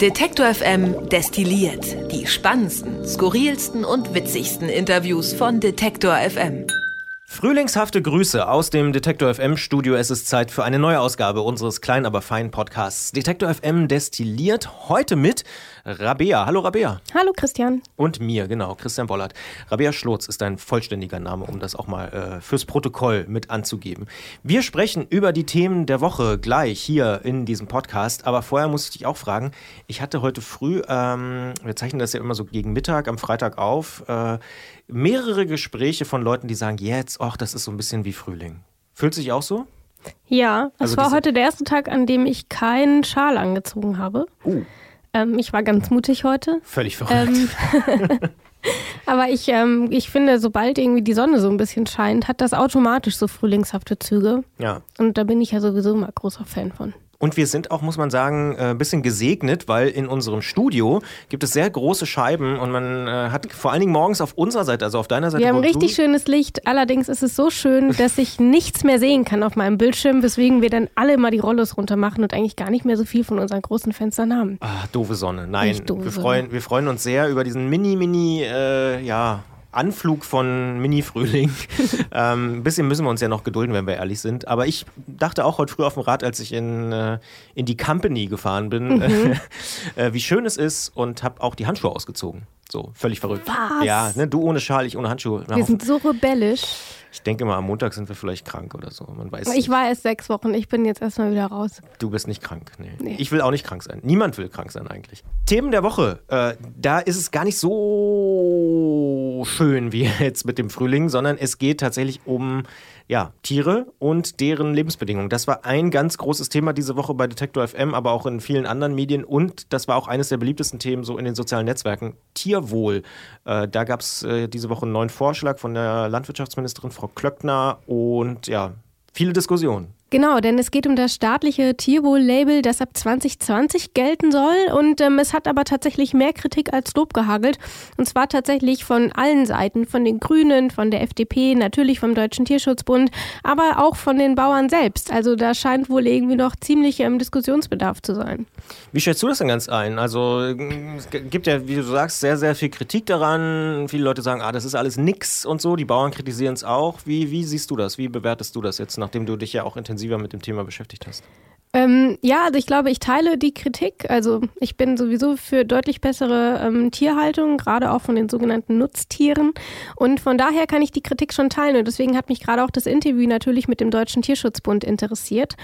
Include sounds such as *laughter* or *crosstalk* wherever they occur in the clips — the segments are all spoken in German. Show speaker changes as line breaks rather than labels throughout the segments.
Detektor FM destilliert die spannendsten, skurrilsten und witzigsten Interviews von Detektor FM.
Frühlingshafte Grüße aus dem Detektor FM Studio. Es ist Zeit für eine neue Ausgabe unseres kleinen, aber feinen Podcasts. Detektor FM destilliert heute mit Rabea. Hallo Rabea.
Hallo Christian.
Und mir, genau, Christian Bollert. Rabea Schlotz ist ein vollständiger Name, um das auch mal äh, fürs Protokoll mit anzugeben. Wir sprechen über die Themen der Woche gleich hier in diesem Podcast. Aber vorher muss ich dich auch fragen, ich hatte heute früh, ähm, wir zeichnen das ja immer so gegen Mittag am Freitag auf, äh, mehrere Gespräche von Leuten, die sagen, jetzt, ach, das ist so ein bisschen wie Frühling. Fühlt sich auch so?
Ja, es also war heute der erste Tag, an dem ich keinen Schal angezogen habe. Uh. Ähm, ich war ganz mutig heute.
Völlig verrückt.
Ähm, *laughs* aber ich, ähm, ich finde, sobald irgendwie die Sonne so ein bisschen scheint, hat das automatisch so frühlingshafte Züge.
Ja.
Und da bin ich ja sowieso immer großer Fan von.
Und wir sind auch, muss man sagen, äh, ein bisschen gesegnet, weil in unserem Studio gibt es sehr große Scheiben und man äh, hat vor allen Dingen morgens auf unserer Seite, also auf deiner Seite.
Wir haben richtig schönes Licht. Allerdings ist es so schön, *laughs* dass ich nichts mehr sehen kann auf meinem Bildschirm, weswegen wir dann alle mal die Rollos runter machen und eigentlich gar nicht mehr so viel von unseren großen Fenstern haben.
Ah, doofe Sonne. Nein, doofe wir, freuen, wir freuen uns sehr über diesen mini, mini, äh, ja, Anflug von Mini-Frühling. *laughs* ähm, ein bisschen müssen wir uns ja noch gedulden, wenn wir ehrlich sind. Aber ich dachte auch heute früh auf dem Rad, als ich in, äh, in die Company gefahren bin, mhm. *laughs* äh, wie schön es ist und habe auch die Handschuhe ausgezogen. So, völlig verrückt.
Was?
Ja, ne, du ohne Schal, ich ohne Handschuhe.
Wir sind so rebellisch.
Ich denke mal, am Montag sind wir vielleicht krank oder so. Man weiß
ich
nicht.
war erst sechs Wochen, ich bin jetzt erstmal wieder raus.
Du bist nicht krank, nee. nee. Ich will auch nicht krank sein. Niemand will krank sein eigentlich. Themen der Woche. Äh, da ist es gar nicht so schön wie *laughs* jetzt mit dem Frühling, sondern es geht tatsächlich um ja, Tiere und deren Lebensbedingungen. Das war ein ganz großes Thema diese Woche bei Detektor FM, aber auch in vielen anderen Medien. Und das war auch eines der beliebtesten Themen so in den sozialen Netzwerken. Tierwohl. Äh, da gab es äh, diese Woche einen neuen Vorschlag von der Landwirtschaftsministerin Frau Klöckner und ja, viele Diskussionen.
Genau, denn es geht um das staatliche Tierwohl-Label, das ab 2020 gelten soll. Und ähm, es hat aber tatsächlich mehr Kritik als Lob gehagelt. Und zwar tatsächlich von allen Seiten, von den Grünen, von der FDP, natürlich vom Deutschen Tierschutzbund, aber auch von den Bauern selbst. Also da scheint wohl irgendwie noch ziemlich ähm, Diskussionsbedarf zu sein.
Wie schätzt du das denn ganz ein? Also es gibt ja, wie du sagst, sehr, sehr viel Kritik daran. Viele Leute sagen, ah, das ist alles nix und so. Die Bauern kritisieren es auch. Wie, wie siehst du das? Wie bewertest du das jetzt, nachdem du dich ja auch intensiv intensiver mit dem Thema beschäftigt hast?
Ähm, ja, also ich glaube, ich teile die Kritik. Also ich bin sowieso für deutlich bessere ähm, Tierhaltung, gerade auch von den sogenannten Nutztieren. Und von daher kann ich die Kritik schon teilen. Und deswegen hat mich gerade auch das Interview natürlich mit dem Deutschen Tierschutzbund interessiert.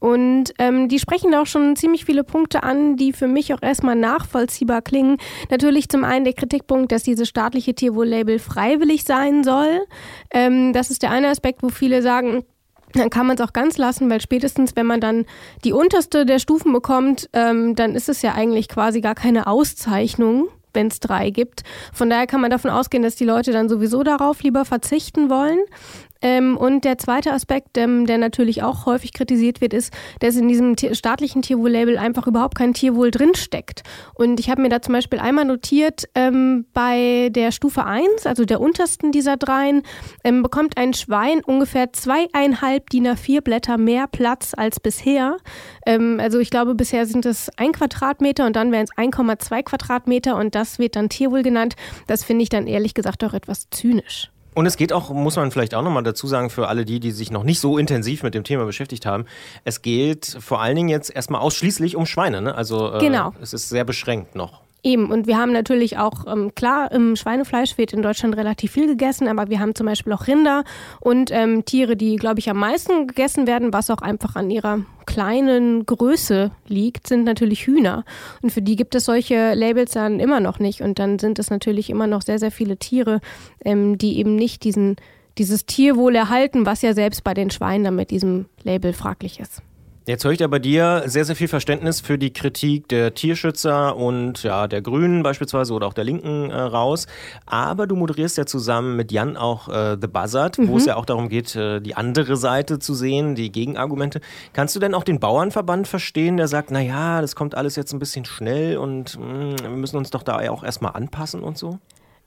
Und ähm, die sprechen da auch schon ziemlich viele Punkte an, die für mich auch erstmal nachvollziehbar klingen. Natürlich zum einen der Kritikpunkt, dass dieses staatliche Tierwohl-Label freiwillig sein soll. Ähm, das ist der eine Aspekt, wo viele sagen, dann kann man es auch ganz lassen, weil spätestens, wenn man dann die unterste der Stufen bekommt, ähm, dann ist es ja eigentlich quasi gar keine Auszeichnung, wenn es drei gibt. Von daher kann man davon ausgehen, dass die Leute dann sowieso darauf lieber verzichten wollen. Ähm, und der zweite Aspekt, ähm, der natürlich auch häufig kritisiert wird, ist, dass in diesem staatlichen Tierwohl-Label einfach überhaupt kein Tierwohl drinsteckt. Und ich habe mir da zum Beispiel einmal notiert, ähm, bei der Stufe 1, also der untersten dieser dreien, ähm, bekommt ein Schwein ungefähr zweieinhalb DIN A4 Blätter mehr Platz als bisher. Ähm, also ich glaube, bisher sind es ein Quadratmeter und dann wären es 1,2 Quadratmeter und das wird dann Tierwohl genannt. Das finde ich dann ehrlich gesagt auch etwas zynisch.
Und es geht auch, muss man vielleicht auch nochmal dazu sagen, für alle die, die sich noch nicht so intensiv mit dem Thema beschäftigt haben, es geht vor allen Dingen jetzt erstmal ausschließlich um Schweine. Ne? Also äh,
genau.
es ist sehr beschränkt noch.
Eben, und wir haben natürlich auch, ähm, klar, im Schweinefleisch wird in Deutschland relativ viel gegessen, aber wir haben zum Beispiel auch Rinder und ähm, Tiere, die, glaube ich, am meisten gegessen werden, was auch einfach an ihrer kleinen Größe liegt, sind natürlich Hühner. Und für die gibt es solche Labels dann immer noch nicht. Und dann sind es natürlich immer noch sehr, sehr viele Tiere, ähm, die eben nicht diesen, dieses Tierwohl erhalten, was ja selbst bei den Schweinen dann mit diesem Label fraglich ist.
Jetzt höre ich da bei dir sehr, sehr viel Verständnis für die Kritik der Tierschützer und ja, der Grünen beispielsweise oder auch der Linken äh, raus. Aber du moderierst ja zusammen mit Jan auch äh, The Buzzard, mhm. wo es ja auch darum geht, äh, die andere Seite zu sehen, die Gegenargumente. Kannst du denn auch den Bauernverband verstehen, der sagt, naja, das kommt alles jetzt ein bisschen schnell und mh, mm, wir müssen uns doch da ja auch erstmal anpassen und so?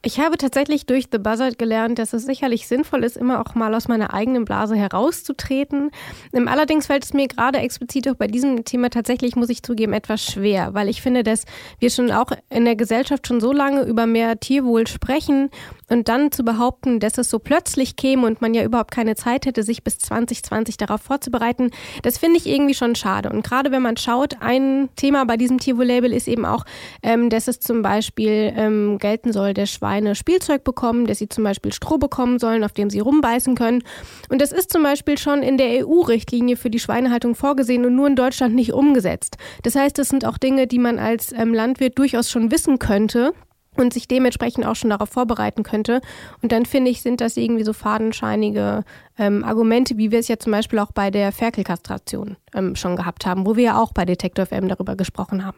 Ich habe tatsächlich durch The Buzzard gelernt, dass es sicherlich sinnvoll ist, immer auch mal aus meiner eigenen Blase herauszutreten. Ähm, allerdings fällt es mir gerade explizit auch bei diesem Thema tatsächlich, muss ich zugeben, etwas schwer, weil ich finde, dass wir schon auch in der Gesellschaft schon so lange über mehr Tierwohl sprechen und dann zu behaupten, dass es so plötzlich käme und man ja überhaupt keine Zeit hätte, sich bis 2020 darauf vorzubereiten, das finde ich irgendwie schon schade. Und gerade wenn man schaut, ein Thema bei diesem Tierwohl-Label ist eben auch, ähm, dass es zum Beispiel ähm, gelten soll, der Schwein Schweine Spielzeug bekommen, dass sie zum Beispiel Stroh bekommen sollen, auf dem sie rumbeißen können. Und das ist zum Beispiel schon in der EU-Richtlinie für die Schweinehaltung vorgesehen und nur in Deutschland nicht umgesetzt. Das heißt, das sind auch Dinge, die man als ähm, Landwirt durchaus schon wissen könnte und sich dementsprechend auch schon darauf vorbereiten könnte. Und dann finde ich, sind das irgendwie so fadenscheinige ähm, Argumente, wie wir es ja zum Beispiel auch bei der Ferkelkastration ähm, schon gehabt haben, wo wir ja auch bei Detektor FM darüber gesprochen haben.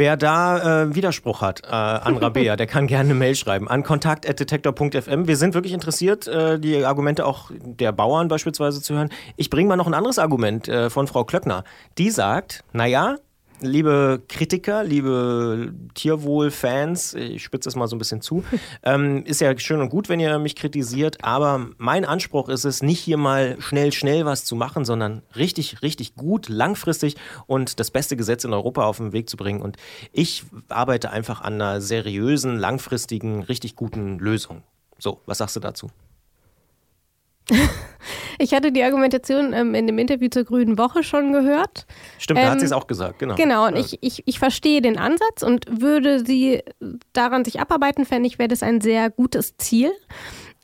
Wer da äh, Widerspruch hat äh, an *laughs* Rabea, der kann gerne eine Mail schreiben an kontakt.detektor.fm. Wir sind wirklich interessiert, äh, die Argumente auch der Bauern beispielsweise zu hören. Ich bringe mal noch ein anderes Argument äh, von Frau Klöckner. Die sagt, naja, liebe Kritiker, liebe Tierwohl-Fans, ich spitze es mal so ein bisschen zu, *laughs* ähm, ist ja schön und gut, wenn ihr mich kritisiert, aber mein Anspruch ist es, nicht hier mal schnell, schnell was zu machen, sondern richtig, richtig gut, langfristig und das beste Gesetz in Europa auf den Weg zu bringen. Und ich arbeite einfach an einer seriösen, langfristigen, richtig guten Lösung. So, was sagst du dazu? *laughs*
Ich hatte die Argumentation ähm, in dem Interview zur Grünen Woche schon gehört.
Stimmt, da hat sie es auch gesagt, genau.
Genau, und ich, ich, ich verstehe den Ansatz und würde sie daran sich abarbeiten, fände ich, wäre das ein sehr gutes Ziel.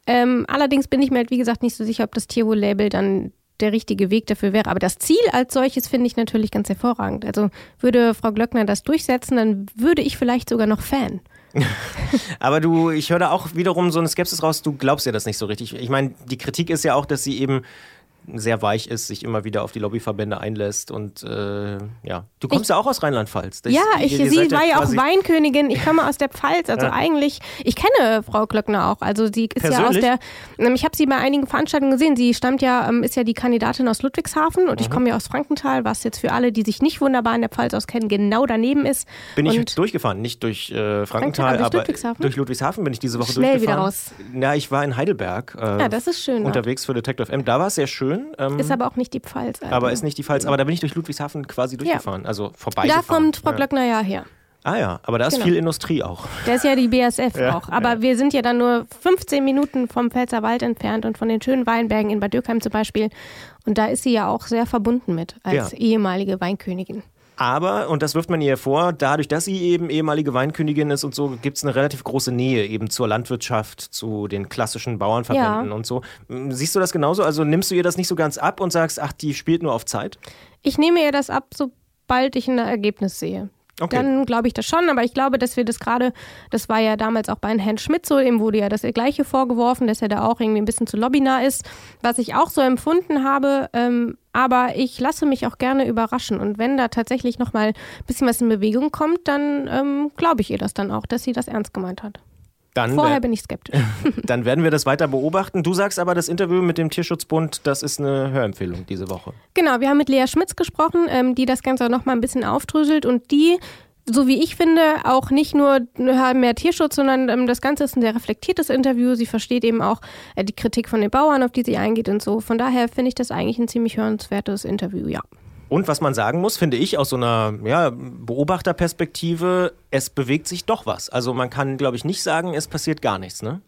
Ähm, allerdings bin ich mir halt, wie gesagt, nicht so sicher, ob das Tierwohl-Label dann der richtige Weg dafür wäre. Aber das Ziel als solches finde ich natürlich ganz hervorragend. Also würde Frau Glöckner das durchsetzen, dann würde ich vielleicht sogar noch Fan. *laughs*
Aber du, ich höre da auch wiederum so eine Skepsis raus, du glaubst ja das nicht so richtig. Ich meine, die Kritik ist ja auch, dass sie eben sehr weich ist, sich immer wieder auf die Lobbyverbände einlässt und äh, ja. Du kommst ich, ja auch aus Rheinland-Pfalz.
Ja, ich, sie war ja auch Weinkönigin. Ich komme aus der Pfalz. Also *laughs* ja. eigentlich, ich kenne Frau Klöckner auch. Also sie ist Persönlich? ja aus der, ähm, ich habe sie bei einigen Veranstaltungen gesehen. Sie stammt ja, ähm, ist ja die Kandidatin aus Ludwigshafen und mhm. ich komme ja aus Frankenthal, was jetzt für alle, die sich nicht wunderbar in der Pfalz auskennen, genau daneben ist.
Bin ich durchgefahren, nicht durch äh, Frankenthal, aber durch Ludwigshafen? durch Ludwigshafen bin ich diese Woche
Schnell
durchgefahren.
wieder raus.
Ja, ich war in Heidelberg.
Äh, ja, das ist schön.
Unterwegs auch. für Detective M. Da war es sehr schön schön.
Ähm, ist aber auch nicht die Pfalz.
Also. Aber ist nicht die Pfalz. Aber da bin ich durch Ludwigshafen quasi durchgefahren, ja. also vorbei.
Da kommt Frau Glöckner ja her.
Ah ja, aber da ist genau. viel Industrie auch.
Da ist ja die BSF ja, auch. Aber ja. wir sind ja dann nur 15 Minuten vom Pfälzerwald entfernt und von den schönen Weinbergen in Bad Dürkheim zum Beispiel. Und da ist sie ja auch sehr verbunden mit als ja. ehemalige Weinkönigin.
Aber, und das wirft man ihr vor, dadurch, dass sie eben ehemalige Weinkönigin ist und so, gibt es eine relativ große Nähe eben zur Landwirtschaft, zu den klassischen Bauernverbänden ja. und so. Siehst du das genauso? Also nimmst du ihr das nicht so ganz ab und sagst, ach, die spielt nur auf Zeit?
Ich nehme ihr das ab, sobald ich ein Ergebnis sehe. Okay. Dann glaube ich das schon, aber ich glaube, dass wir das gerade, das war ja damals auch bei Herrn Schmidt so, ihm wurde ja das Gleiche vorgeworfen, dass er da auch irgendwie ein bisschen zu lobbynah ist, was ich auch so empfunden habe. Ähm, aber ich lasse mich auch gerne überraschen und wenn da tatsächlich nochmal ein bisschen was in Bewegung kommt, dann ähm, glaube ich ihr das dann auch, dass sie das ernst gemeint hat. Dann Vorher bin ich skeptisch. *laughs*
Dann werden wir das weiter beobachten. Du sagst aber, das Interview mit dem Tierschutzbund, das ist eine Hörempfehlung diese Woche.
Genau, wir haben mit Lea Schmitz gesprochen, ähm, die das Ganze noch mal ein bisschen aufdröselt und die so wie ich finde, auch nicht nur mehr Tierschutz, sondern ähm, das Ganze ist ein sehr reflektiertes Interview. Sie versteht eben auch äh, die Kritik von den Bauern, auf die sie eingeht und so. Von daher finde ich das eigentlich ein ziemlich hörenswertes Interview, ja.
Und was man sagen muss, finde ich aus so einer ja, Beobachterperspektive, es bewegt sich doch was. Also man kann, glaube ich, nicht sagen, es passiert gar nichts, ne?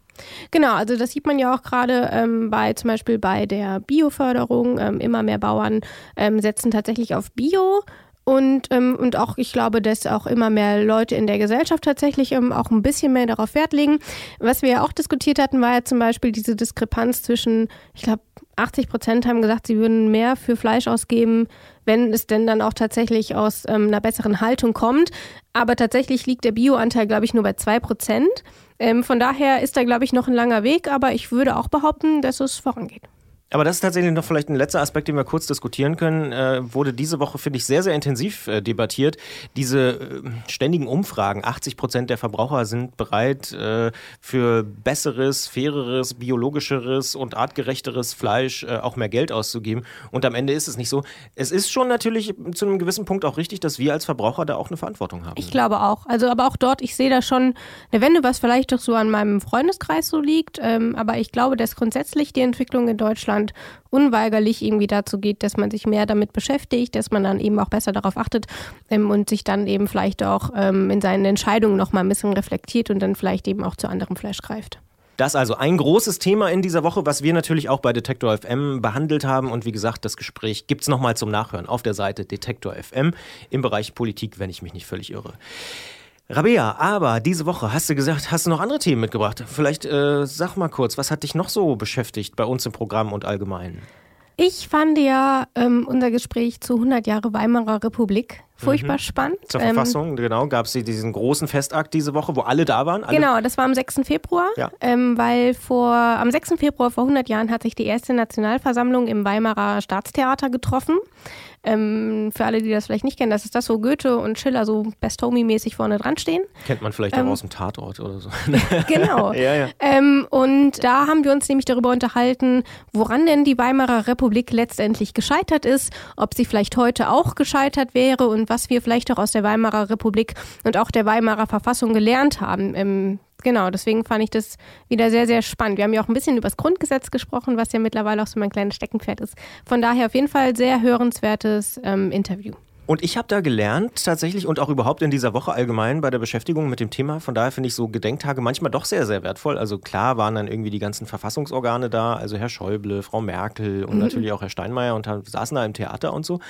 Genau, also das sieht man ja auch gerade ähm, bei zum Beispiel bei der Bioförderung. Ähm, immer mehr Bauern ähm, setzen tatsächlich auf Bio. Und, ähm, und auch, ich glaube, dass auch immer mehr Leute in der Gesellschaft tatsächlich ähm, auch ein bisschen mehr darauf Wert legen. Was wir ja auch diskutiert hatten, war ja zum Beispiel diese Diskrepanz zwischen, ich glaube, 80 Prozent haben gesagt, sie würden mehr für Fleisch ausgeben, wenn es denn dann auch tatsächlich aus ähm, einer besseren Haltung kommt. Aber tatsächlich liegt der Bioanteil, glaube ich, nur bei zwei Prozent. Ähm, von daher ist da, glaube ich, noch ein langer Weg, aber ich würde auch behaupten, dass es vorangeht.
Aber das ist tatsächlich noch vielleicht ein letzter Aspekt, den wir kurz diskutieren können. Äh, wurde diese Woche, finde ich, sehr, sehr intensiv äh, debattiert. Diese äh, ständigen Umfragen. 80 Prozent der Verbraucher sind bereit, äh, für besseres, faireres, biologischeres und artgerechteres Fleisch äh, auch mehr Geld auszugeben. Und am Ende ist es nicht so. Es ist schon natürlich zu einem gewissen Punkt auch richtig, dass wir als Verbraucher da auch eine Verantwortung haben.
Ich glaube auch. Also, aber auch dort, ich sehe da schon eine Wende, was vielleicht doch so an meinem Freundeskreis so liegt. Ähm, aber ich glaube, dass grundsätzlich die Entwicklung in Deutschland Deutschland unweigerlich irgendwie dazu geht, dass man sich mehr damit beschäftigt, dass man dann eben auch besser darauf achtet ähm, und sich dann eben vielleicht auch ähm, in seinen Entscheidungen nochmal ein bisschen reflektiert und dann vielleicht eben auch zu anderem Fleisch greift.
Das also ein großes Thema in dieser Woche, was wir natürlich auch bei Detektor FM behandelt haben. Und wie gesagt, das Gespräch gibt es nochmal zum Nachhören auf der Seite Detektor FM im Bereich Politik, wenn ich mich nicht völlig irre. Rabea, aber diese Woche hast du gesagt, hast du noch andere Themen mitgebracht. Vielleicht äh, sag mal kurz, was hat dich noch so beschäftigt bei uns im Programm und allgemein?
Ich fand ja ähm, unser Gespräch zu 100 Jahre Weimarer Republik furchtbar mhm. spannend.
Zur ähm, Verfassung, genau, gab es diesen großen Festakt diese Woche, wo alle da waren. Alle?
Genau, das war am 6. Februar, ja. ähm, weil vor, am 6. Februar vor 100 Jahren hat sich die erste Nationalversammlung im Weimarer Staatstheater getroffen. Ähm, für alle, die das vielleicht nicht kennen, das ist das, wo Goethe und Schiller so Best Homie-mäßig vorne dran stehen.
Kennt man vielleicht ähm, auch aus dem Tatort oder so. *laughs* *laughs*
genau. ja, ja. Ähm, und da haben wir uns nämlich darüber unterhalten, woran denn die Weimarer Republik letztendlich gescheitert ist, ob sie vielleicht heute auch gescheitert wäre und was wir vielleicht auch aus der Weimarer Republik und auch der Weimarer Verfassung gelernt haben. Genau, deswegen fand ich das wieder sehr, sehr spannend. Wir haben ja auch ein bisschen über das Grundgesetz gesprochen, was ja mittlerweile auch so mein kleines Steckenpferd ist. Von daher auf jeden Fall sehr hörenswertes ähm, Interview.
Und ich habe da gelernt tatsächlich und auch überhaupt in dieser Woche allgemein bei der Beschäftigung mit dem Thema. Von daher finde ich so Gedenktage manchmal doch sehr, sehr wertvoll. Also klar waren dann irgendwie die ganzen Verfassungsorgane da, also Herr Schäuble, Frau Merkel und mhm. natürlich auch Herr Steinmeier und saßen da im Theater und so.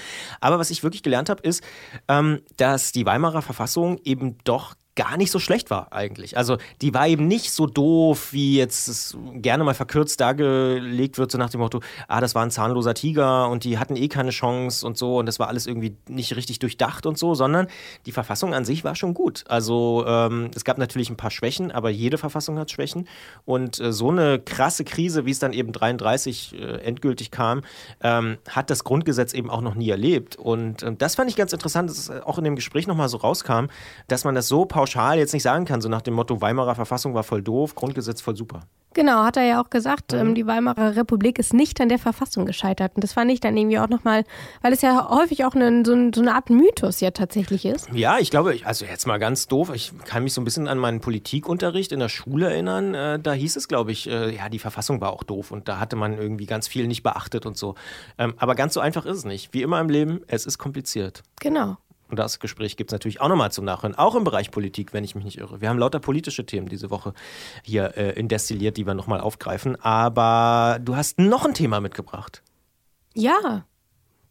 Aber was ich wirklich gelernt habe, ist, ähm, dass die Weimarer Verfassung eben doch gar nicht so schlecht war eigentlich. Also die war eben nicht so doof, wie jetzt gerne mal verkürzt dargelegt wird, so nach dem Motto, ah, das war ein zahnloser Tiger und die hatten eh keine Chance und so und das war alles irgendwie nicht richtig durchdacht und so, sondern die Verfassung an sich war schon gut. Also ähm, es gab natürlich ein paar Schwächen, aber jede Verfassung hat Schwächen und äh, so eine krasse Krise, wie es dann eben 33 äh, endgültig kam, ähm, hat das Grundgesetz eben auch noch nie erlebt und äh, das fand ich ganz interessant, dass es auch in dem Gespräch nochmal so rauskam, dass man das so pauschal pauschal jetzt nicht sagen kann, so nach dem Motto, Weimarer Verfassung war voll doof, Grundgesetz voll super.
Genau, hat er ja auch gesagt, mhm. ähm, die Weimarer Republik ist nicht an der Verfassung gescheitert. Und das fand ich dann irgendwie auch nochmal, weil es ja häufig auch eine, so, eine Art Mythos ja tatsächlich ist.
Ja, ich glaube, also jetzt mal ganz doof, ich kann mich so ein bisschen an meinen Politikunterricht in der Schule erinnern. Äh, da hieß es, glaube ich, äh, ja, die Verfassung war auch doof und da hatte man irgendwie ganz viel nicht beachtet und so. Ähm, aber ganz so einfach ist es nicht. Wie immer im Leben, es ist kompliziert.
Genau.
Und das Gespräch gibt es natürlich auch nochmal zum Nachhören, auch im Bereich Politik, wenn ich mich nicht irre. Wir haben lauter politische Themen diese Woche hier äh, in Destilliert, die wir nochmal aufgreifen. Aber du hast noch ein Thema mitgebracht.
Ja.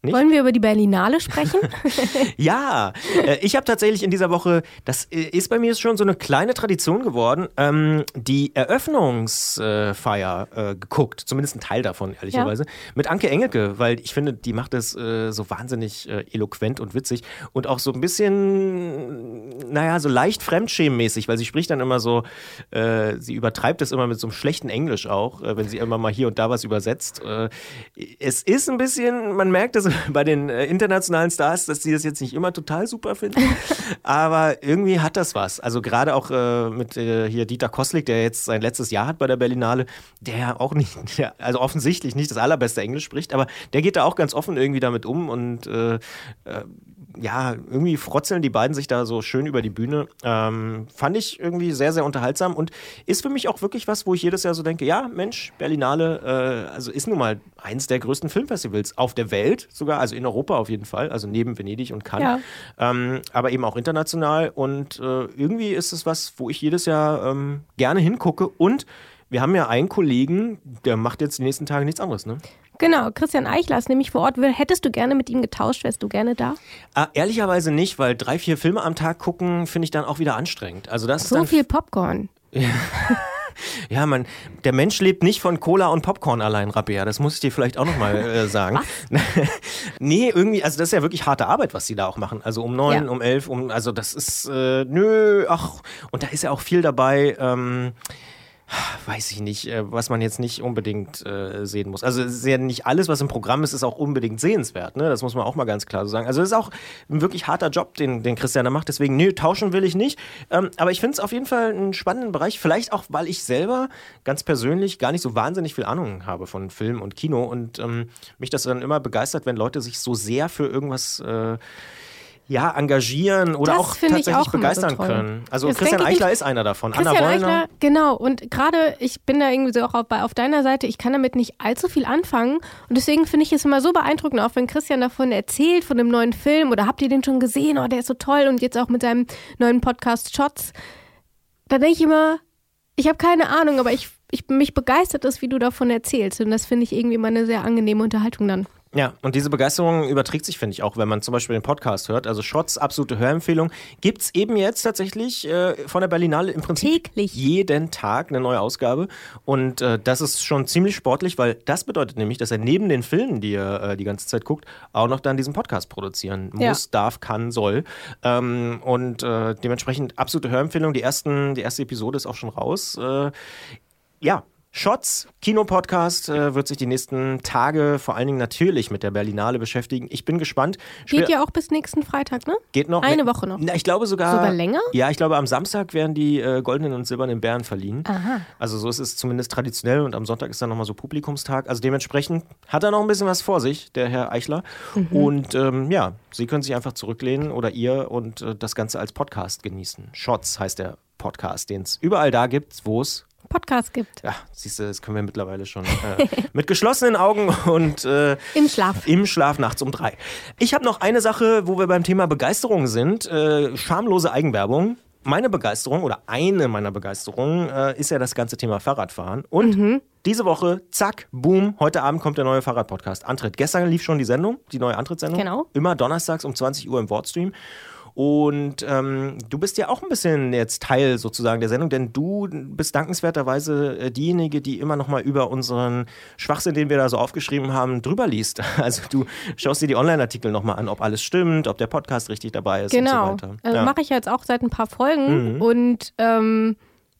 Nicht? Wollen wir über die Berlinale sprechen? *laughs*
ja, äh, ich habe tatsächlich in dieser Woche, das äh, ist bei mir schon so eine kleine Tradition geworden, ähm, die Eröffnungsfeier äh, geguckt, zumindest ein Teil davon, ehrlicherweise, ja. mit Anke Engelke, weil ich finde, die macht das so wahnsinnig eloquent und witzig und auch so ein bisschen, naja, so leicht fremdschämenmäßig, weil sie spricht dann immer so, sie übertreibt das immer mit so einem schlechten Englisch auch, wenn sie immer mal hier und da was übersetzt. es ist ein bisschen, man merkt *laughs* bei den äh, internationalen Stars, dass sie das jetzt nicht immer total super finden. *laughs* Aber irgendwie hat das was. Also gerade auch äh, mit äh, hier Dieter Koslik, der jetzt sein letztes Jahr hat bei der Berlinale, der auch nicht, *laughs* der, also offensichtlich nicht das allerbeste Englisch spricht, aber der geht da auch ganz offen irgendwie damit um und äh, äh ja, irgendwie frotzeln die beiden sich da so schön über die Bühne. Ähm, fand ich irgendwie sehr, sehr unterhaltsam und ist für mich auch wirklich was, wo ich jedes Jahr so denke, ja, Mensch, Berlinale, äh, also ist nun mal eins der größten Filmfestivals auf der Welt, sogar, also in Europa auf jeden Fall, also neben Venedig und Cannes, ja. ähm, aber eben auch international und äh, irgendwie ist es was, wo ich jedes Jahr ähm, gerne hingucke und wir haben ja einen Kollegen, der macht jetzt die nächsten Tage nichts anderes, ne?
Genau, Christian Eichler ist nämlich vor Ort. Hättest du gerne mit ihm getauscht? Wärst du gerne da?
Ah, ehrlicherweise nicht, weil drei, vier Filme am Tag gucken, finde ich dann auch wieder anstrengend. Also das
so viel Popcorn. *laughs*
Ja. man, der Mensch lebt nicht von Cola und Popcorn allein, Rabea. Das muss ich dir vielleicht auch nochmal äh, *laughs* sagen. *laughs* Nee, irgendwie, also das ist ja wirklich harte Arbeit, was sie da auch machen. Also um neun, ja. um elf, um, also das ist, äh, nö, ach, und da ist ja auch viel dabei. Ähm, weiß ich nicht, äh, was man jetzt nicht unbedingt äh, sehen muss. Also es ist ja nicht alles, was im Programm ist, ist auch unbedingt sehenswert. Ne? Das muss man auch mal ganz klar so sagen. Also es ist auch ein wirklich harter Job, den, den Christian da macht. Deswegen, nö, tauschen will ich nicht. Ähm, aber ich finde es auf jeden Fall einen spannenden Bereich. Vielleicht auch, weil ich selber ganz persönlich gar nicht so wahnsinnig viel Ahnung habe von Film und Kino und ähm, mich das dann immer begeistert, wenn Leute sich so sehr für irgendwas äh, ja, engagieren oder
Das
auch tatsächlich
auch
begeistern
so
können. Also
Das
Christian
ich-
Eichler ist einer davon.
Christian
Anna Wollner.
Eichler, genau. Und gerade, ich bin da irgendwie so auch auf, auf deiner Seite, ich kann damit nicht allzu viel anfangen. Und deswegen finde ich es immer so beeindruckend, auch wenn Christian davon erzählt, von dem neuen Film oder habt ihr den schon gesehen? Oh, der ist so toll. Und jetzt auch mit seinem neuen Podcast Shots. Da denke ich immer, ich habe keine Ahnung, aber ich, ich mich begeistert es, wie du davon erzählst. Und das finde ich irgendwie immer eine sehr angenehme Unterhaltung dann.
Ja, und diese Begeisterung überträgt sich, finde ich, auch, wenn man zum Beispiel den Podcast hört. Also Shots, absolute Hörempfehlung. Gibt es eben jetzt tatsächlich äh, von der Berlinale im Prinzip
Täglich.
jeden Tag eine neue Ausgabe. Und äh, das ist schon ziemlich sportlich, weil das bedeutet nämlich, dass er neben den Filmen, die er äh, die ganze Zeit guckt, auch noch dann diesen Podcast produzieren
Ja.
muss, darf, kann, soll. Ähm, und äh, dementsprechend absolute Hörempfehlung. Die, ersten, die erste Episode ist auch schon raus. Äh, ja, Shots, Kinopodcast äh, wird sich die nächsten Tage vor allen Dingen natürlich mit der Berlinale beschäftigen. Ich bin gespannt.
Geht ja auch bis nächsten Freitag, ne?
Geht noch
Eine Woche noch.
Na, ich glaube sogar.
Sogar länger?
Ja, ich glaube, am Samstag werden die äh, goldenen und silbernen Bären verliehen.
Aha.
Also so ist es zumindest traditionell und am Sonntag ist dann nochmal so Publikumstag. Also dementsprechend hat er noch ein bisschen was vor sich, der Herr Eichler.
Mhm.
Und ähm, ja, Sie können sich einfach zurücklehnen oder ihr und äh, das Ganze als Podcast genießen. Shots heißt der Podcast, den es überall da gibt, wo es
Podcast gibt.
ja, siehst du, das können wir mittlerweile schon äh, *laughs* mit geschlossenen Augen und äh,
Im Schlaf.
im Schlaf nachts um drei. Ich habe noch eine Sache, wo wir beim Thema Begeisterung sind. Äh, schamlose Eigenwerbung. Meine Begeisterung oder eine meiner Begeisterungen äh, ist ja das ganze Thema Fahrradfahren. Und diese Woche, zack, boom, heute Abend kommt der neue Fahrradpodcast. Antritt. Gestern lief schon die Sendung, die neue Antrittssendung.
Genau.
Immer donnerstags um 20 Uhr im Wortstream. Und ähm, du bist ja auch ein bisschen jetzt Teil sozusagen der Sendung, denn du bist dankenswerterweise äh, diejenige, die immer noch mal über unseren Schwachsinn, den wir da so aufgeschrieben haben, drüber liest. *laughs* Also du schaust dir die Online-Artikel noch mal an, ob alles stimmt, ob der Podcast richtig dabei ist
Genau.
und so weiter.
Also
ja.
mache ich jetzt auch seit ein paar Folgen und ähm,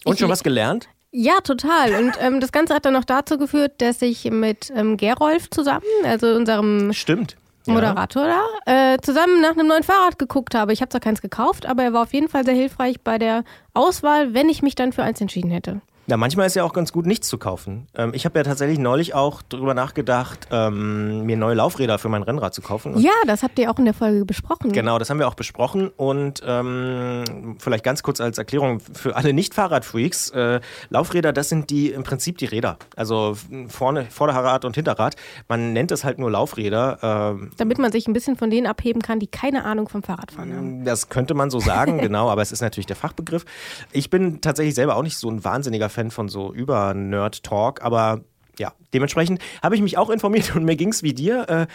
Und schon was gelernt?
Ja, total. Und ähm, das Ganze hat dann noch dazu geführt, dass ich mit ähm, Gerolf zusammen, also unserem
Stimmt.
Moderator da, äh, zusammen nach einem neuen Fahrrad geguckt habe. Ich habe zwar keins gekauft, aber er war auf jeden Fall sehr hilfreich bei der Auswahl, wenn ich mich dann für eins entschieden hätte.
Ja, manchmal ist ja auch ganz gut, nichts zu kaufen. Ähm, ich habe ja tatsächlich neulich auch drüber nachgedacht, ähm, mir neue Laufräder für mein Rennrad zu kaufen. Und
Ja, das habt ihr auch in der Folge besprochen.
Genau, das haben wir auch besprochen und ähm, vielleicht ganz kurz als Erklärung für alle Nicht-Fahrradfreaks. Äh, Laufräder, das sind die im Prinzip die Räder. Also vorne, Vorderrad und Hinterrad. Man nennt es halt nur Laufräder. Ähm,
Damit man sich ein bisschen von denen abheben kann, die keine Ahnung vom Fahrradfahren haben.
das könnte man so sagen, *laughs* genau, aber es ist natürlich der Fachbegriff. Ich bin tatsächlich selber auch nicht so ein wahnsinniger Fan von so Über-Nerd-Talk, aber ja, dementsprechend habe ich mich auch informiert *laughs* und mir ging es wie dir. Äh,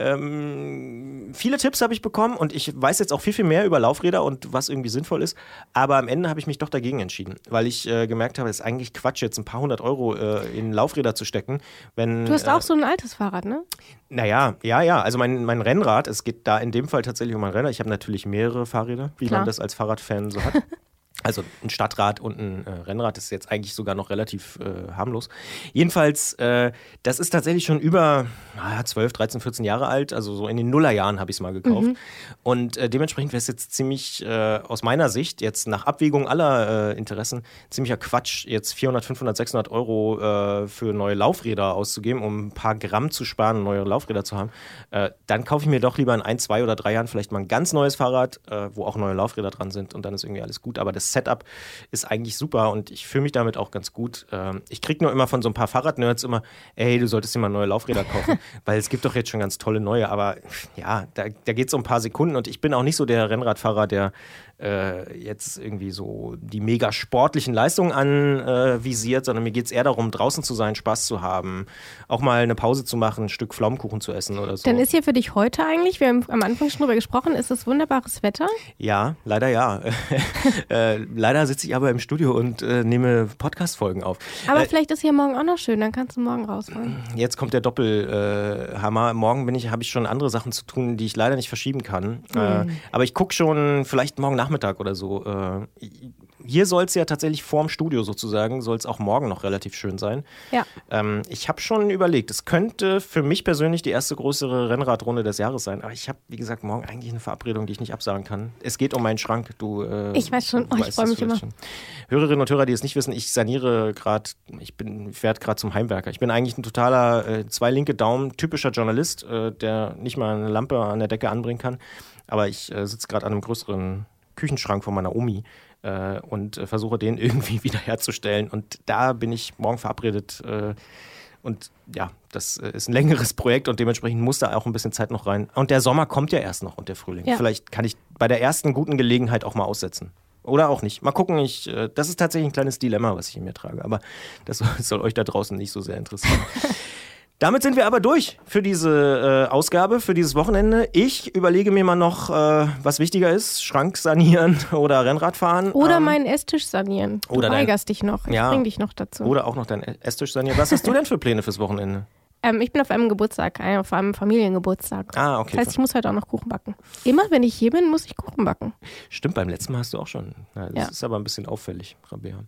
ähm, viele Tipps habe ich bekommen und ich weiß jetzt auch viel, viel mehr über Laufräder und was irgendwie sinnvoll ist. Aber am Ende habe ich mich doch dagegen entschieden, weil ich äh, gemerkt habe, es ist eigentlich Quatsch, jetzt ein paar hundert Euro äh, in Laufräder zu stecken. Wenn,
Du hast
äh,
auch so ein altes Fahrrad, ne?
naja, ja, ja. Also mein, mein Rennrad, es geht da in dem Fall tatsächlich um ein Rennrad. Ich habe natürlich mehrere Fahrräder, wie
Klar.
man das als Fahrradfan so hat. *laughs* Also ein Stadtrad und ein äh, Rennrad ist jetzt eigentlich sogar noch relativ äh, harmlos. Jedenfalls, äh, das ist tatsächlich schon über naja, 12, 13, 14 Jahre alt. Also so in den Nullerjahren habe ich es mal gekauft. Und äh, dementsprechend wäre es jetzt ziemlich, äh, aus meiner Sicht, jetzt nach Abwägung aller äh, Interessen, ziemlicher Quatsch, jetzt 400, 500, 600 Euro für neue Laufräder auszugeben, um ein paar Gramm zu sparen und neue Laufräder zu haben. Dann kaufe ich mir doch lieber in ein, zwei oder drei Jahren vielleicht mal ein ganz neues Fahrrad, wo auch neue Laufräder dran sind und dann ist irgendwie alles gut. Aber das Setup ist eigentlich super und ich fühle mich damit auch ganz gut. Ähm, ich kriege nur immer von so ein paar Fahrradnerds immer, ey, du solltest dir mal neue Laufräder kaufen, *laughs* weil es gibt doch jetzt schon ganz tolle neue, aber ja, da, da geht es um ein paar Sekunden und ich bin auch nicht so der Rennradfahrer, der äh, jetzt irgendwie so die mega sportlichen Leistungen anvisiert, sondern mir geht es eher darum, draußen zu sein, Spaß zu haben, auch mal eine Pause zu machen, ein Stück Pflaumenkuchen zu essen oder so.
Dann ist hier für dich heute eigentlich, wir haben am Anfang schon drüber gesprochen, ist es wunderbares Wetter.
Ja, leider ja. *laughs* äh, leider sitze ich aber im Studio und äh, nehme Podcast-Folgen auf.
Aber
Äh,
vielleicht ist hier morgen auch noch schön, dann kannst du morgen rausfahren.
Jetzt kommt der Doppelhammer. Morgen bin ich, habe ich schon andere Sachen zu tun, die ich leider nicht verschieben kann. Äh, aber ich gucke schon vielleicht morgen Nachmittag oder so. Hier soll es ja tatsächlich vorm Studio sozusagen, soll es auch morgen noch relativ schön sein.
Ja.
Ähm, ich habe schon überlegt, es könnte für mich persönlich die erste größere Rennradrunde des Jahres sein. Aber ich habe, wie gesagt, morgen eigentlich eine Verabredung, die ich nicht absagen kann. Es geht um meinen Schrank. Du,
äh, ich weiß schon, oh, ich freue mich immer. Schon.
Hörerinnen und Hörer, die es nicht wissen, ich saniere gerade, ich bin, werde gerade zum Heimwerker. Ich bin eigentlich ein totaler äh, zwei linke Daumen, typischer Journalist, äh, der nicht mal eine Lampe an der Decke anbringen kann. Aber ich äh, sitze gerade an einem größeren Küchenschrank von meiner Omi äh, und äh, versuche den *laughs* irgendwie wiederherzustellen. Und da bin ich morgen verabredet. Äh, und ja, das äh, ist ein längeres Projekt und dementsprechend muss da auch ein bisschen Zeit noch rein. Und der Sommer kommt ja erst noch und der Frühling. Ja. Vielleicht kann ich bei der ersten guten Gelegenheit auch mal aussetzen. Oder auch nicht. Mal gucken, ich, äh, das ist tatsächlich ein kleines Dilemma, was ich in mir trage. Aber das soll, *laughs* soll euch da draußen nicht so sehr interessieren. *laughs* Damit sind wir aber durch für diese äh, Ausgabe, für dieses Wochenende. Ich überlege mir mal noch, äh, was wichtiger ist: Schrank sanieren *laughs* oder Rennradfahren.
Oder ähm, meinen Esstisch sanieren. Du oder weigerst dein, dich noch. Ich ja, bring dich noch dazu.
Oder auch noch deinen Esstisch sanieren. Was hast du denn für Pläne fürs Wochenende?
Ähm, ich bin auf einem Geburtstag, äh, auf einem Familiengeburtstag.
Ah, okay.
Das heißt, ich muss heute auch noch Kuchen backen. Immer, wenn ich hier bin, muss ich Kuchen backen.
Stimmt, beim letzten Mal hast du auch schon. Ja, das ja. ist aber ein bisschen auffällig, Rabea.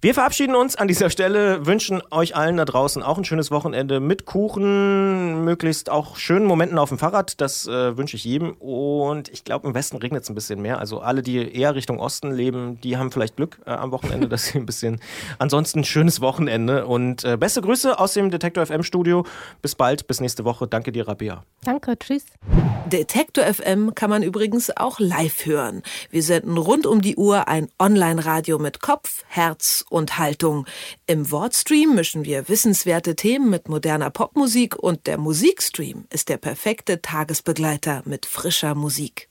Wir verabschieden uns an dieser Stelle, wünschen euch allen da draußen auch ein schönes Wochenende mit Kuchen, möglichst auch schönen Momenten auf dem Fahrrad. Das äh, wünsche ich jedem. Und ich glaube, im Westen regnet es ein bisschen mehr. Also alle, die eher Richtung Osten leben, die haben vielleicht Glück äh, am Wochenende, dass sie ein bisschen. Ansonsten schönes Wochenende und äh, beste Grüße aus dem Detektor FM Studio. Bis bald, bis nächste Woche. Danke dir, Rabea.
Danke, tschüss.
Detektor FM kann man übrigens auch live hören. Wir senden rund um die Uhr ein Online-Radio mit Kopf, Herz und Haltung. Im Wortstream mischen wir wissenswerte Themen mit moderner Popmusik und der Musikstream ist der perfekte Tagesbegleiter mit frischer Musik.